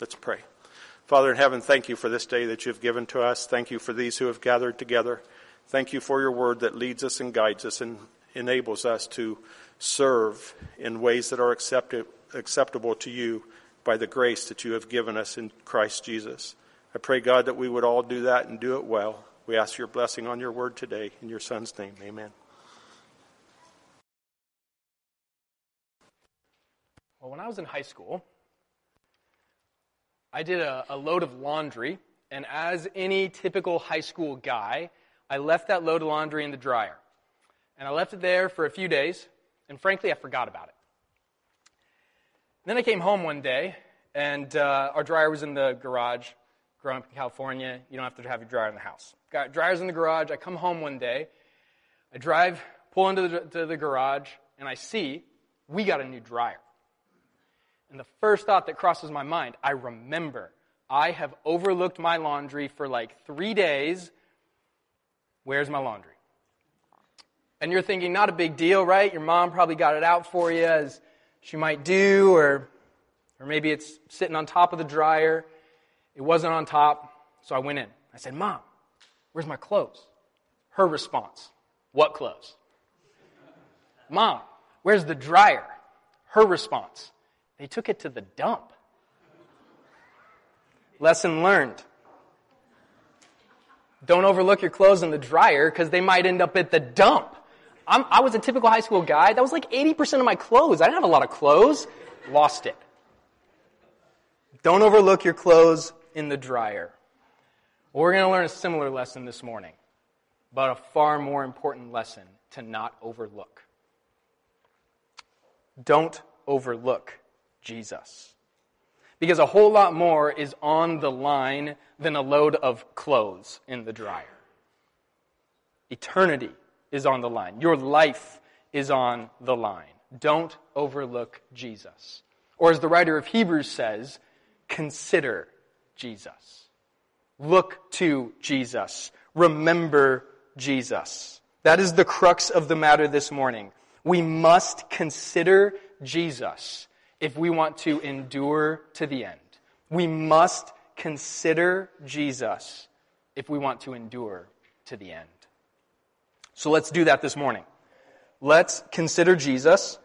Let's pray. Father in heaven, thank you for this day that you've given to us. Thank you for these who have gathered together. Thank you for your word that leads us and guides us and enables us to serve in ways that are acceptable to you by the grace that you have given us in Christ Jesus. I pray, God, that we would all do that and do it well. We ask your blessing on your word today. In your Son's name, amen. Well, when I was in high school, I did a, a, load of laundry, and as any typical high school guy, I left that load of laundry in the dryer. And I left it there for a few days, and frankly, I forgot about it. Then I came home one day, and uh, our dryer was in the garage. Growing up in California, you don't have to have your dryer in the house. Got dryers in the garage. I come home one day, I drive, pull into the, the garage, and I see we got a new dryer. And the first thought that crosses my mind, I remember I have overlooked my laundry for like three days. Where's my laundry? And you're thinking, not a big deal, right? Your mom probably got it out for you as she might do, or, or maybe it's sitting on top of the dryer. It wasn't on top, so I went in. I said, Mom, where's my clothes? Her response, What clothes? Mom, where's the dryer? Her response, they took it to the dump. Lesson learned. Don't overlook your clothes in the dryer because they might end up at the dump. I'm, i was a typical high school guy. That was like 80% of my clothes. I didn't have a lot of clothes. Lost it. Don't overlook your clothes in the dryer. We're going to learn a similar lesson this morning, but a far more important lesson to not overlook. Don't overlook Jesus. Because a whole lot more is on the line than a load of clothes in the dryer. Eternity is on the line. Your life is on the line. Don't overlook Jesus. Or as the writer of Hebrews says, consider Jesus. Look to Jesus. Remember Jesus. That is the crux of the matter this morning. We must consider Jesus if we want to endure to the end. We must consider Jesus if we want to endure to the end. So let's do that this morning. Let's consider Jesus,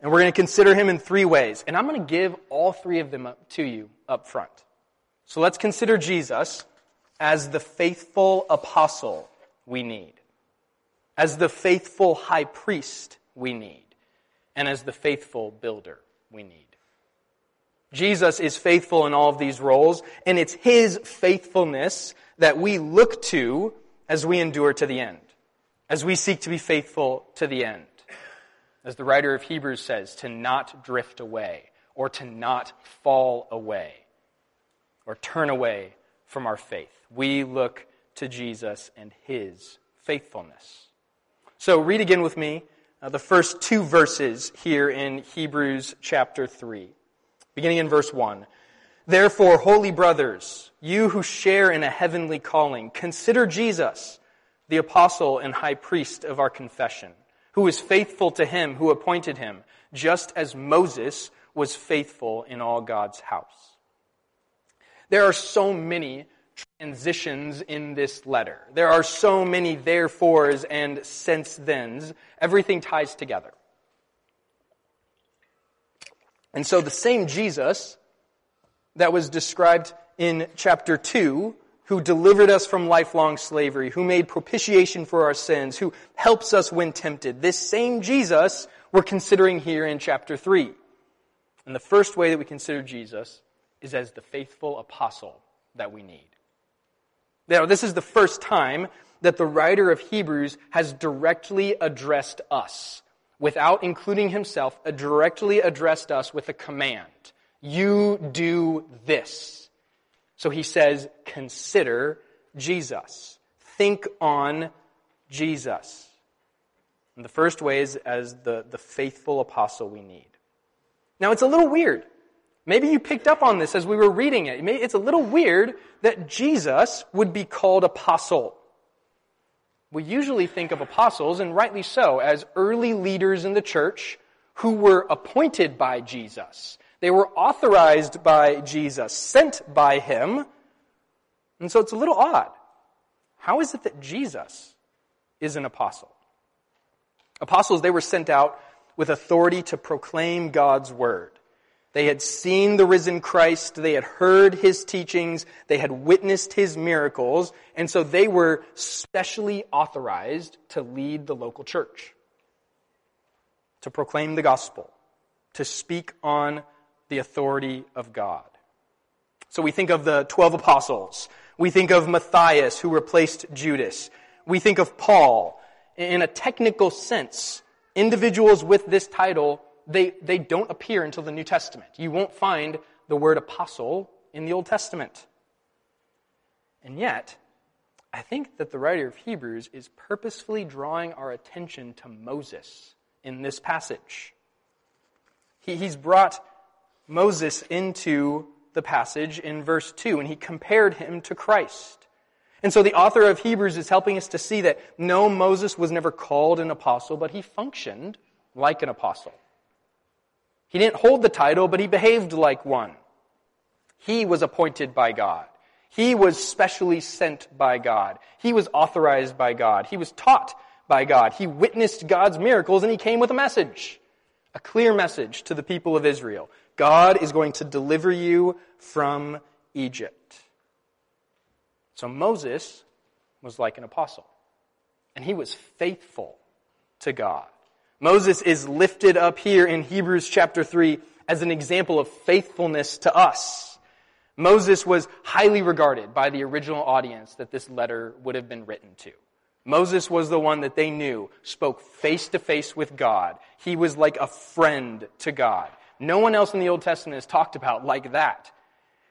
and we're going to consider him in three ways. And I'm going to give all three of them to you up front. So let's consider Jesus as the faithful apostle we need, as the faithful high priest we need, and as the faithful builder we need. Jesus is faithful in all of these roles, and it's his faithfulness that we look to as we endure to the end, as we seek to be faithful to the end. As the writer of Hebrews says, to not drift away or to not fall away or turn away from our faith. We look to Jesus and his faithfulness. So read again with me uh, the first two verses here in Hebrews chapter 3, beginning in verse 1. Therefore, holy brothers, you who share in a heavenly calling, consider Jesus, the apostle and high priest of our confession, who is faithful to him who appointed him, just as Moses was faithful in all God's house. There are so many transitions in this letter. There are so many therefores and since thens. Everything ties together. And so the same Jesus that was described in chapter 2, who delivered us from lifelong slavery, who made propitiation for our sins, who helps us when tempted, this same Jesus we're considering here in chapter 3. And the first way that we consider Jesus is as the faithful apostle that we need. Now, this is the first time that the writer of Hebrews has directly addressed us, without including himself, uh, directly addressed us with a command. You do this. So he says, consider Jesus. Think on Jesus. And the first way is as the, the faithful apostle we need. Now, it's a little weird Maybe you picked up on this as we were reading it. It's a little weird that Jesus would be called apostle. We usually think of apostles, and rightly so, as early leaders in the church who were appointed by Jesus. They were authorized by Jesus, sent by him. And so it's a little odd. How is it that Jesus is an apostle? Apostles, they were sent out with authority to proclaim God's word. They had seen the risen Christ, they had heard his teachings, they had witnessed his miracles, and so they were specially authorized to lead the local church, to proclaim the gospel, to speak on the authority of God. So we think of the 12 apostles. We think of Matthias, who replaced Judas. We think of Paul. In a technical sense, individuals with this title, they, they don't appear until the New Testament. You won't find the word apostle in the Old Testament. And yet, I think that the writer of Hebrews is purposefully drawing our attention to Moses in this passage. He, he's brought Moses into the passage in verse 2, and he compared him to Christ. And so the author of Hebrews is helping us to see that no, Moses was never called an apostle, but he functioned like an apostle. He didn't hold the title, but he behaved like one. He was appointed by God. He was specially sent by God. He was authorized by God. He was taught by God. He witnessed God's miracles and he came with a message, a clear message to the people of Israel. God is going to deliver you from Egypt. So Moses was like an apostle, and he was faithful to God. Moses is lifted up here in Hebrews chapter 3 as an example of faithfulness to us. Moses was highly regarded by the original audience that this letter would have been written to. Moses was the one that they knew spoke face to face with God. He was like a friend to God. No one else in the Old Testament is talked about like that.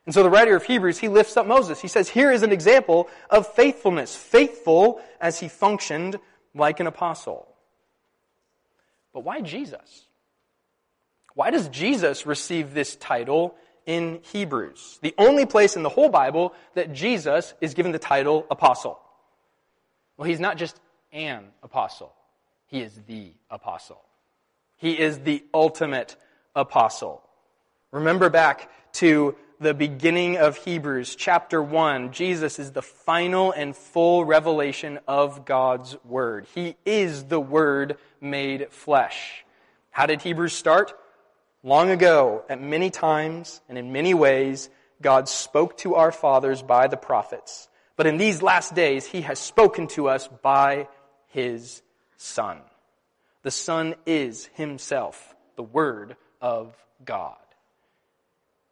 And so the writer of Hebrews, he lifts up Moses. He says, here is an example of faithfulness, faithful as he functioned like an apostle. But why Jesus? Why does Jesus receive this title in Hebrews? The only place in the whole Bible that Jesus is given the title apostle. Well, he's not just an apostle. He is the apostle. He is the ultimate apostle. Remember back to the beginning of Hebrews, chapter 1. Jesus is the final and full revelation of God's Word. He is the Word made flesh. How did Hebrews start? Long ago, at many times and in many ways, God spoke to our fathers by the prophets. But in these last days, He has spoken to us by His Son. The Son is Himself, the Word of God.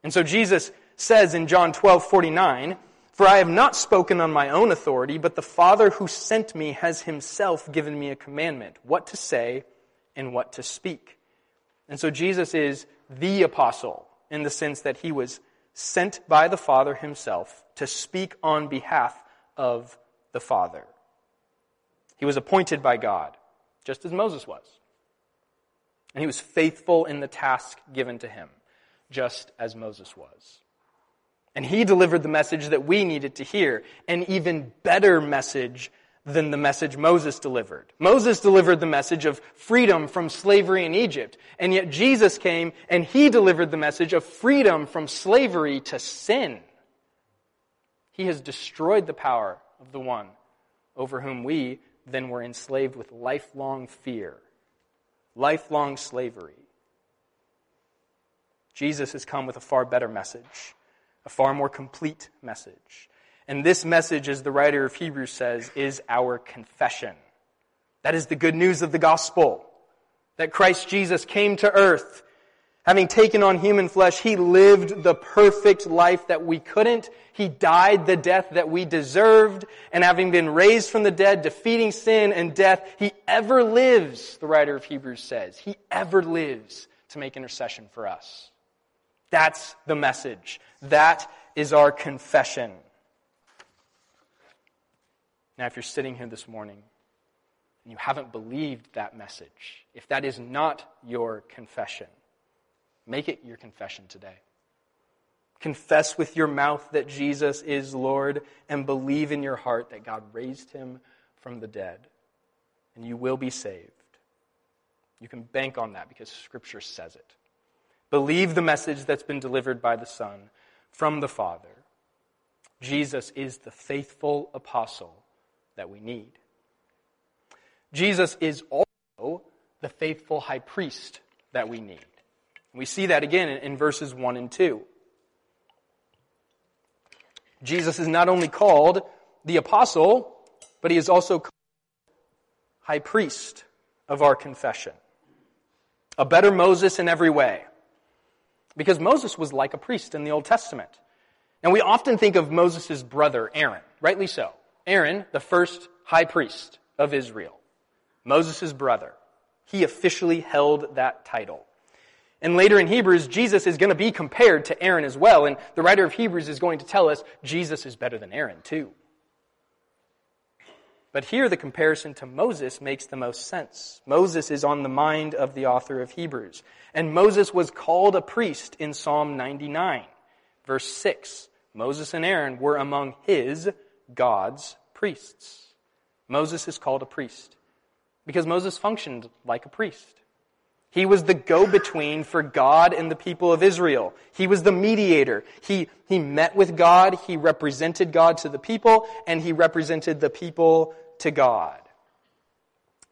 And so Jesus says in John 12, 49, For I have not spoken on my own authority, but the Father who sent me has himself given me a commandment, what to say and what to speak. And so Jesus is the apostle in the sense that he was sent by the Father himself to speak on behalf of the Father. He was appointed by God, just as Moses was. And he was faithful in the task given to him, just as Moses was. And he delivered the message that we needed to hear, an even better message than the message Moses delivered. Moses delivered the message of freedom from slavery in Egypt, and yet Jesus came and he delivered the message of freedom from slavery to sin. He has destroyed the power of the one over whom we then were enslaved with lifelong fear lifelong slavery. Jesus has come with a far better message, a far more complete message. And this message, as the writer of Hebrews says, is our confession. That is the good news of the gospel. That Christ Jesus came to earth Having taken on human flesh, he lived the perfect life that we couldn't. He died the death that we deserved. And having been raised from the dead, defeating sin and death, he ever lives, the writer of Hebrews says. He ever lives to make intercession for us. That's the message. That is our confession. Now, if you're sitting here this morning and you haven't believed that message, if that is not your confession, Make it your confession today. Confess with your mouth that Jesus is Lord and believe in your heart that God raised him from the dead, and you will be saved. You can bank on that because Scripture says it. Believe the message that's been delivered by the Son from the Father. Jesus is the faithful apostle that we need. Jesus is also the faithful high priest that we need. We see that again in, verses 1 and 2. Jesus is not only called the apostle, but he is also called high priest of our confession. A better Moses in every way. Because Moses was like a priest in the Old Testament. And we often think of Moses' brother, Aaron, rightly so. Aaron, the first high priest of Israel. Moses' brother. He officially held that title. And later in Hebrews, Jesus is going to be compared to Aaron as well. And the writer of Hebrews is going to tell us Jesus is better than Aaron, too. But here the comparison to Moses makes the most sense. Moses is on the mind of the author of Hebrews. And Moses was called a priest in Psalm 99, verse 6. Moses and Aaron were among his, God's, priests. Moses is called a priest because Moses functioned like a priest. He was the go-between for God and the people of Israel. He was the mediator. He, he met with God, he represented God to the people, and he represented the people to God.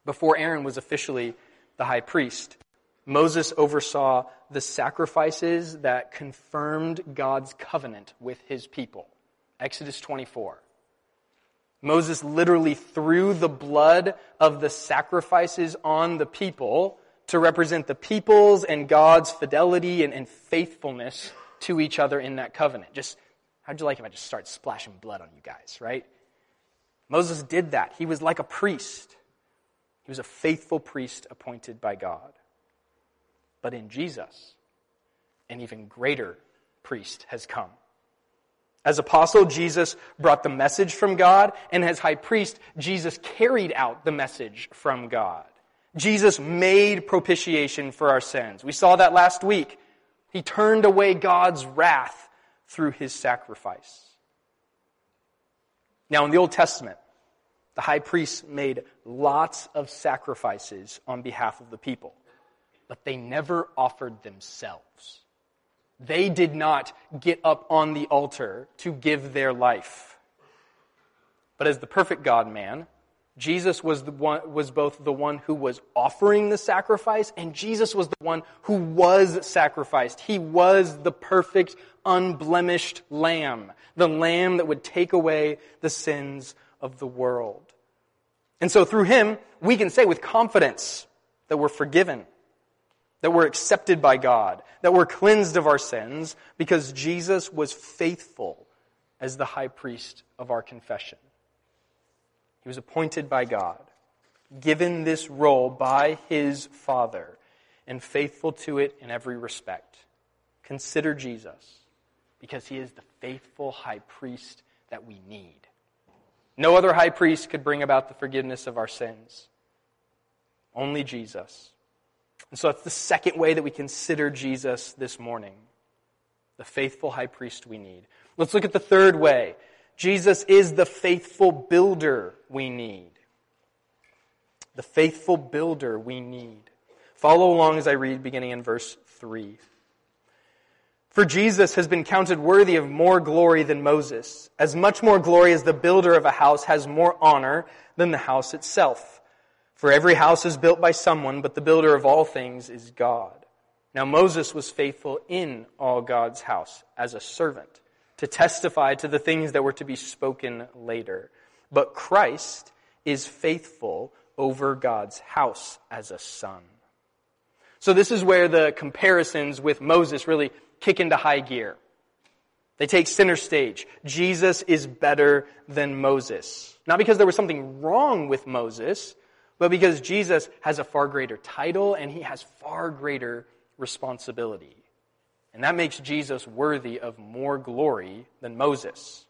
Before Aaron was officially the high priest, Moses oversaw the sacrifices that confirmed God's covenant with his people. Exodus 24. Moses literally threw the blood of the sacrifices on the people to represent the people's and God's fidelity and, and faithfulness to each other in that covenant. Just, how'd you like if I just start splashing blood on you guys, right? Moses did that. He was like a priest. He was a faithful priest appointed by God. But in Jesus, an even greater priest has come. As apostle, Jesus brought the message from God, and as high priest, Jesus carried out the message from God. Jesus made propitiation for our sins. We saw that last week. He turned away God's wrath through his sacrifice. Now, in the Old Testament, the high priest made lots of sacrifices on behalf of the people, but they never offered themselves. They did not get up on the altar to give their life. But as the perfect God man, Jesus was, the one, was both the one who was offering the sacrifice, and Jesus was the one who was sacrificed. He was the perfect, unblemished lamb, the lamb that would take away the sins of the world. And so through him, we can say with confidence that we're forgiven, that we're accepted by God, that we're cleansed of our sins, because Jesus was faithful as the high priest of our confession. He was appointed by God, given this role by his Father, and faithful to it in every respect. Consider Jesus, because he is the faithful high priest that we need. No other high priest could bring about the forgiveness of our sins. Only Jesus. And so that's the second way that we consider Jesus this morning the faithful high priest we need. Let's look at the third way. Jesus is the faithful builder we need. The faithful builder we need. Follow along as I read beginning in verse 3. For Jesus has been counted worthy of more glory than Moses, as much more glory as the builder of a house has more honor than the house itself. For every house is built by someone, but the builder of all things is God. Now Moses was faithful in all God's house as a servant to testify to the things that were to be spoken later. But Christ is faithful over God's house as a son. So this is where the comparisons with Moses really kick into high gear. They take center stage. Jesus is better than Moses. Not because there was something wrong with Moses, but because Jesus has a far greater title and he has far greater responsibility. And that makes Jesus worthy of more glory than Moses.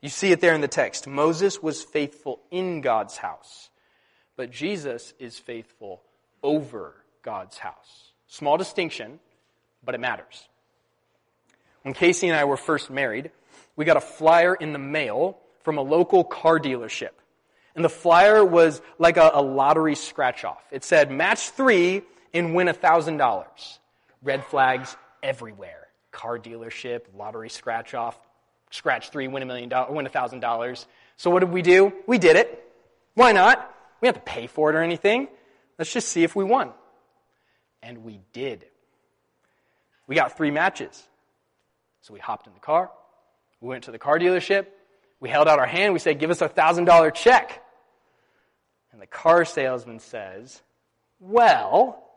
You see it there in the text. Moses was faithful in God's house, but Jesus is faithful over God's house. Small distinction, but it matters. When Casey and I were first married, we got a flyer in the mail from a local car dealership. And the flyer was like a, a lottery scratch off. It said, match three and win a $1,000. red flags everywhere. Car dealership, lottery scratch off, scratch three, win a million dollars, win a thousand dollars. So what did we do? We did it. Why not? We don't have to pay for it or anything. Let's just see if we won. And we did. We got three matches. So we hopped in the car. We went to the car dealership. We held out our hand. We said, give us a thousand dollar check. And the car salesman says, well,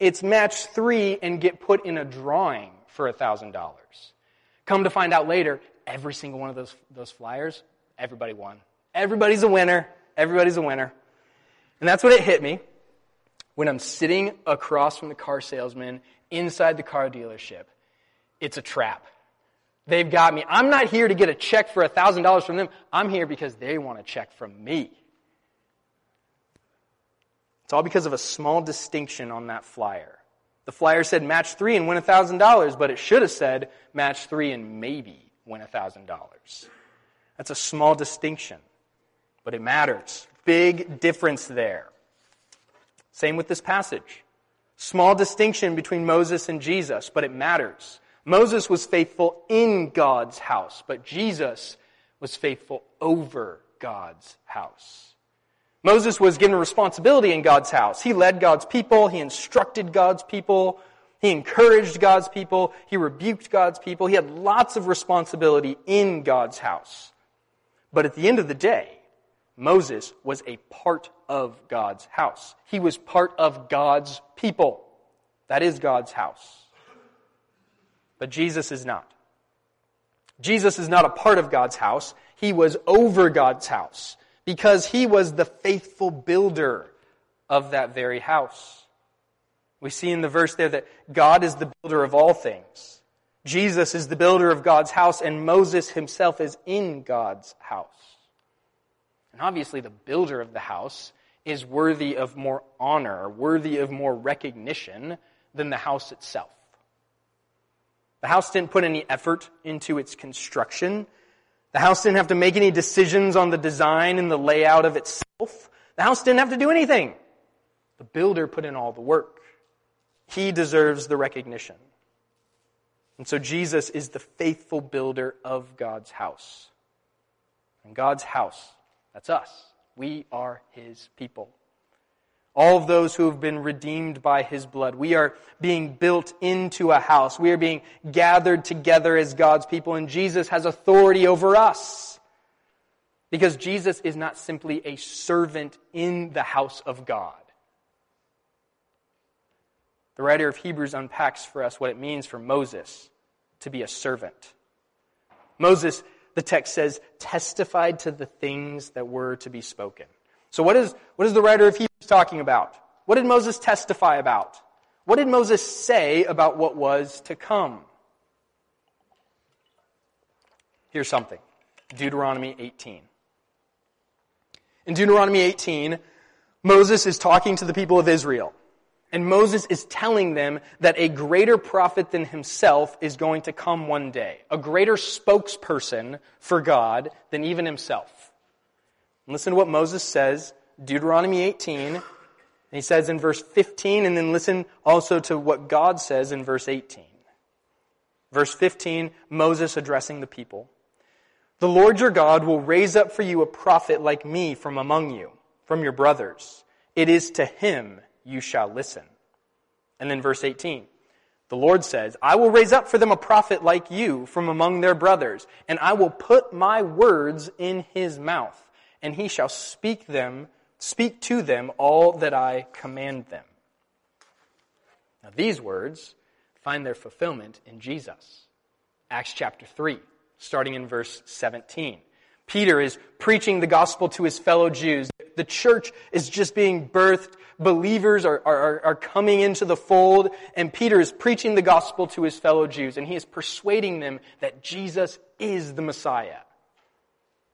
it's match three and get put in a drawing for a thousand dollars. Come to find out later, every single one of those, those flyers, everybody won. Everybody's a winner. Everybody's a winner. And that's when it hit me when I'm sitting across from the car salesman inside the car dealership. It's a trap. They've got me. I'm not here to get a check for $1,000 from them. I'm here because they want a check from me. It's all because of a small distinction on that flyer. The flyer said match three and win $1,000, but it should have said match three and maybe win $1,000. That's a small distinction, but it matters. Big difference there. Same with this passage. Small distinction between Moses and Jesus, but it matters. Moses was faithful in God's house, but Jesus was faithful over God's house. Moses was given responsibility in God's house. He led God's people. He instructed God's people. He encouraged God's people. He rebuked God's people. He had lots of responsibility in God's house. But at the end of the day, Moses was a part of God's house. He was part of God's people. That is God's house. But Jesus is not. Jesus is not a part of God's house. He was over God's house because he was the faithful builder of that very house. We see in the verse there that God is the builder of all things. Jesus is the builder of God's house, and Moses himself is in God's house. And obviously, the builder of the house is worthy of more honor, worthy of more recognition than the house itself. The house didn't put any effort into its construction. The house didn't have to make any decisions on the design and the layout of itself. The house didn't have to do anything. The builder put in all the work. He deserves the recognition. And so Jesus is the faithful builder of God's house. And God's house, that's us. We are his people all of those who have been redeemed by his blood. We are being built into a house. We are being gathered together as God's people, and Jesus has authority over us. Because Jesus is not simply a servant in the house of God. The writer of Hebrews unpacks for us what it means for Moses to be a servant. Moses, the text says, testified to the things that were to be spoken. So what is, what is the writer of Hebrews talking about? What did Moses testify about? What did Moses say about what was to come? Here's something. Deuteronomy 18. In Deuteronomy 18, Moses is talking to the people of Israel. And Moses is telling them that a greater prophet than himself is going to come one day. A greater spokesperson for God than even himself. Listen to what Moses says, Deuteronomy 18. he says in verse 15, and then listen also to what God says in verse 18. Verse 15, Moses addressing the people. The Lord your God will raise up for you a prophet like me from among you, from your brothers. It is to him you shall listen. And then verse 18. The Lord says, I will raise up for them a prophet like you from among their brothers, and I will put my words in his mouth and he shall speak them, speak to them all that I command them. Now these words find their fulfillment in Jesus. Acts chapter 3, starting in verse 17. Peter is preaching the gospel to his fellow Jews. The church is just being birthed. Believers are, are, are coming into the fold, and Peter is preaching the gospel to his fellow Jews, and he is persuading them that Jesus is the Messiah.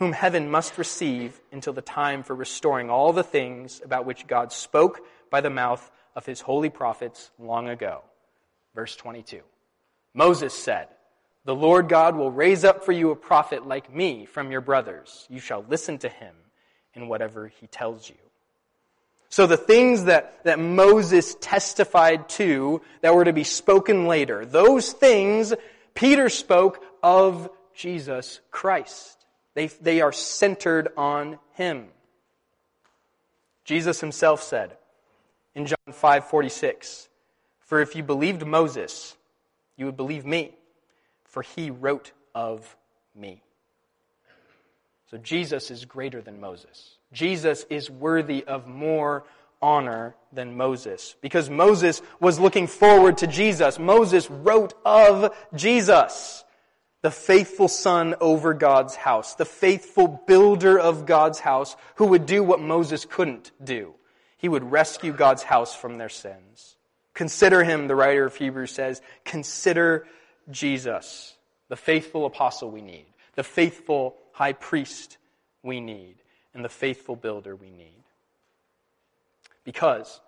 whom heaven must receive until the time for restoring all the things about which God spoke by the mouth of his holy prophets long ago. Verse 22. Moses said, The Lord God will raise up for you a prophet like me from your brothers. You shall listen to him in whatever he tells you. So the things that, that Moses testified to that were to be spoken later, those things Peter spoke of Jesus Christ. They, they are centered on him. Jesus himself said in John 5:46, "For if you believed Moses, you would believe me, for he wrote of me." So Jesus is greater than Moses. Jesus is worthy of more honor than Moses because Moses was looking forward to Jesus. Moses wrote of Jesus, the faithful son over God's house, the faithful builder of God's house who would do what Moses couldn't do. He would rescue God's house from their sins. Consider him, the writer of Hebrews says, consider Jesus, the faithful apostle we need, the faithful high priest we need and the faithful builder we need. Because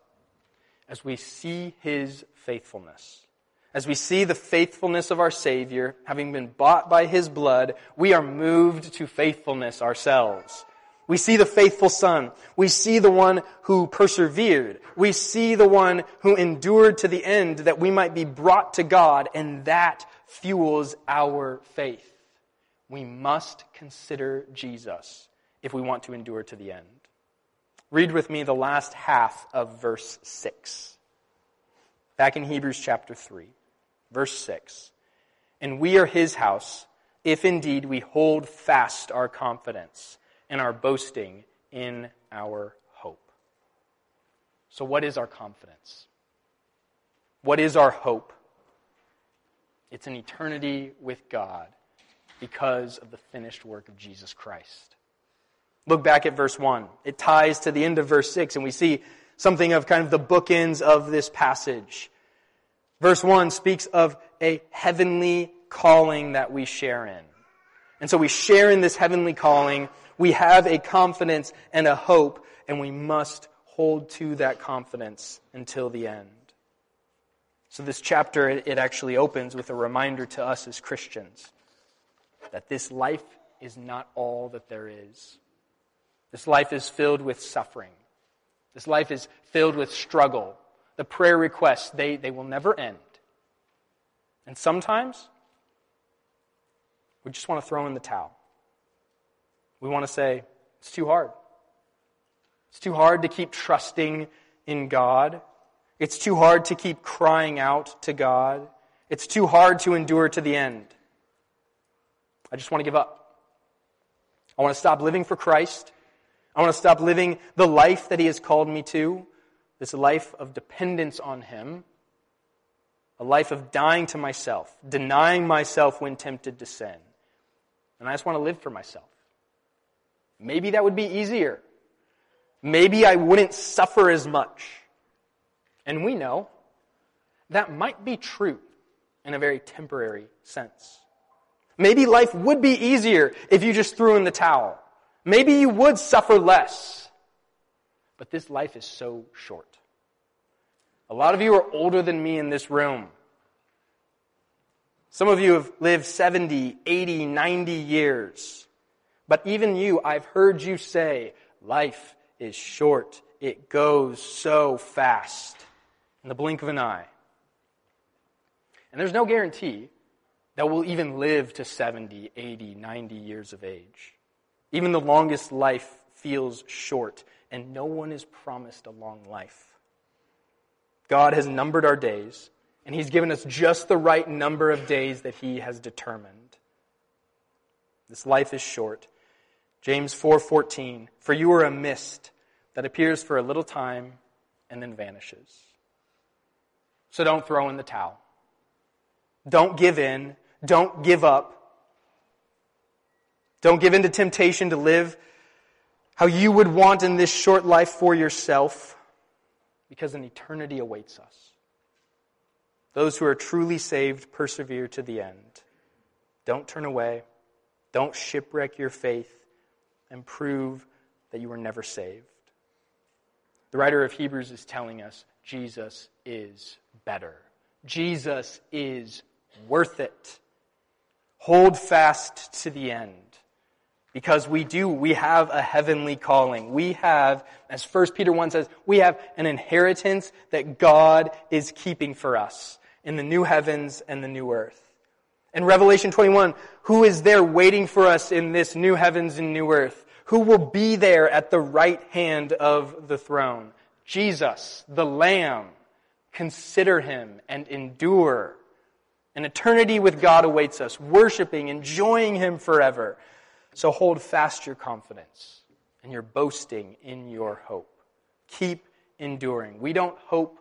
as we see his faithfulness, as we see the faithfulness of our Savior, having been bought by his blood, we are moved to faithfulness ourselves. We see the faithful Son. We see the one who persevered. We see the one who endured to the end that we might be brought to God, and that fuels our faith. We must consider Jesus if we want to endure to the end. Read with me the last half of verse 6. Back in Hebrews chapter 3, verse 6. And we are his house, if indeed we hold fast our confidence and our boasting in our hope. So, what is our confidence? What is our hope? It's an eternity with God because of the finished work of Jesus Christ. Look back at verse 1. It ties to the end of verse 6, and we see something of kind of the bookends of this passage. Verse 1 speaks of a heavenly calling that we share in. And so we share in this heavenly calling. We have a confidence and a hope, and we must hold to that confidence until the end. So this chapter, it actually opens with a reminder to us as Christians that this life is not all that there is. This life is filled with suffering. This life is filled with struggle. The prayer requests, they, they will never end. And sometimes, we just want to throw in the towel. We want to say, it's too hard. It's too hard to keep trusting in God. It's too hard to keep crying out to God. It's too hard to endure to the end. I just want to give up. I want to stop living for Christ. I want to stop living the life that He has called me to, this life of dependence on Him, a life of dying to myself, denying myself when tempted to sin. And I just want to live for myself. Maybe that would be easier. Maybe I wouldn't suffer as much. And we know that might be true in a very temporary sense. Maybe life would be easier if you just threw in the towel. Maybe you would suffer less. But this life is so short. A lot of you are older than me in this room. Some of you have lived 70, 80, 90 years. But even you, I've heard you say, life is short. It goes so fast in the blink of an eye. And there's no guarantee that we'll even live to 70, 80, 90 years of age. Even the longest life feels short, and no one is promised a long life. God has numbered our days, and He's given us just the right number of days that He has determined. This life is short. James 4:14 For you are a mist that appears for a little time and then vanishes. So don't throw in the towel. Don't give in. Don't give up. Don't give in to temptation to live how you would want in this short life for yourself. because an eternity awaits us. Those who are truly saved persevere to the end. Don't turn away. Don't shipwreck your faith and prove that you were never saved. The writer of Hebrews is telling us Jesus is better. Jesus is worth it. Hold fast to the end. Because we do, we have a heavenly calling. We have, as 1 Peter 1 says, we have an inheritance that God is keeping for us in the new heavens and the new earth. In Revelation 21, who is there waiting for us in this new heavens and new earth? Who will be there at the right hand of the throne? Jesus, the Lamb. Consider him and endure. An eternity with God awaits us, worshiping, enjoying him forever. So hold fast your confidence and your boasting in your hope. Keep enduring. We don't hope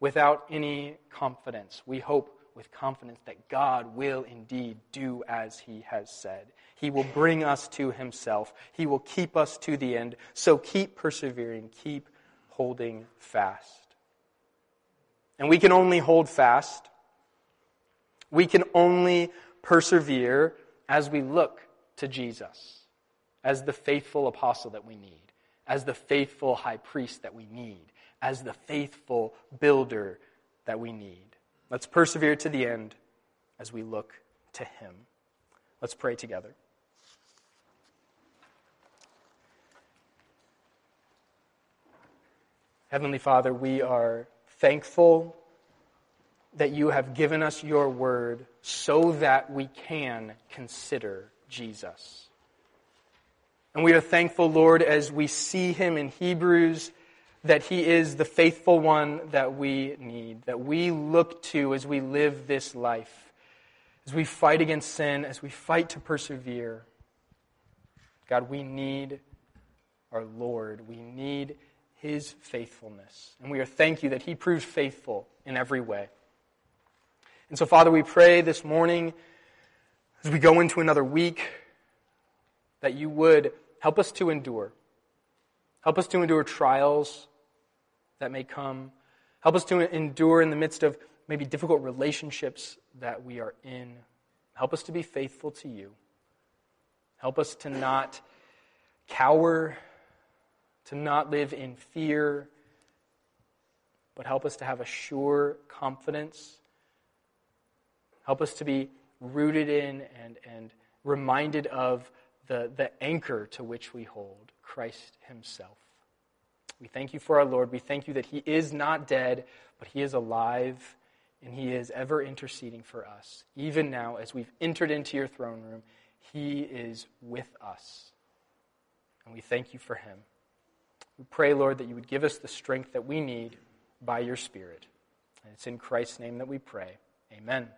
without any confidence. We hope with confidence that God will indeed do as he has said. He will bring us to himself. He will keep us to the end. So keep persevering. Keep holding fast. And we can only hold fast. We can only persevere as we look to Jesus as the faithful apostle that we need, as the faithful high priest that we need, as the faithful builder that we need. Let's persevere to the end as we look to him. Let's pray together. Heavenly Father, we are thankful that you have given us your word so that we can consider Jesus. And we are thankful, Lord, as we see him in Hebrews, that he is the faithful one that we need, that we look to as we live this life, as we fight against sin, as we fight to persevere. God, we need our Lord. We need his faithfulness. And we are thank you that he proved faithful in every way. And so, Father, we pray this morning as we go into another week, that you would help us to endure. Help us to endure trials that may come. Help us to endure in the midst of maybe difficult relationships that we are in. Help us to be faithful to you. Help us to not cower, to not live in fear, but help us to have a sure confidence. Help us to be rooted in and, and reminded of the, the anchor to which we hold Christ Himself. We thank you for our Lord. We thank you that He is not dead, but He is alive, and He is ever interceding for us. Even now, as we've entered into your throne room, He is with us. And we thank you for Him. We pray, Lord, that you would give us the strength that we need by your Spirit. And it's in Christ's name that we pray. Amen.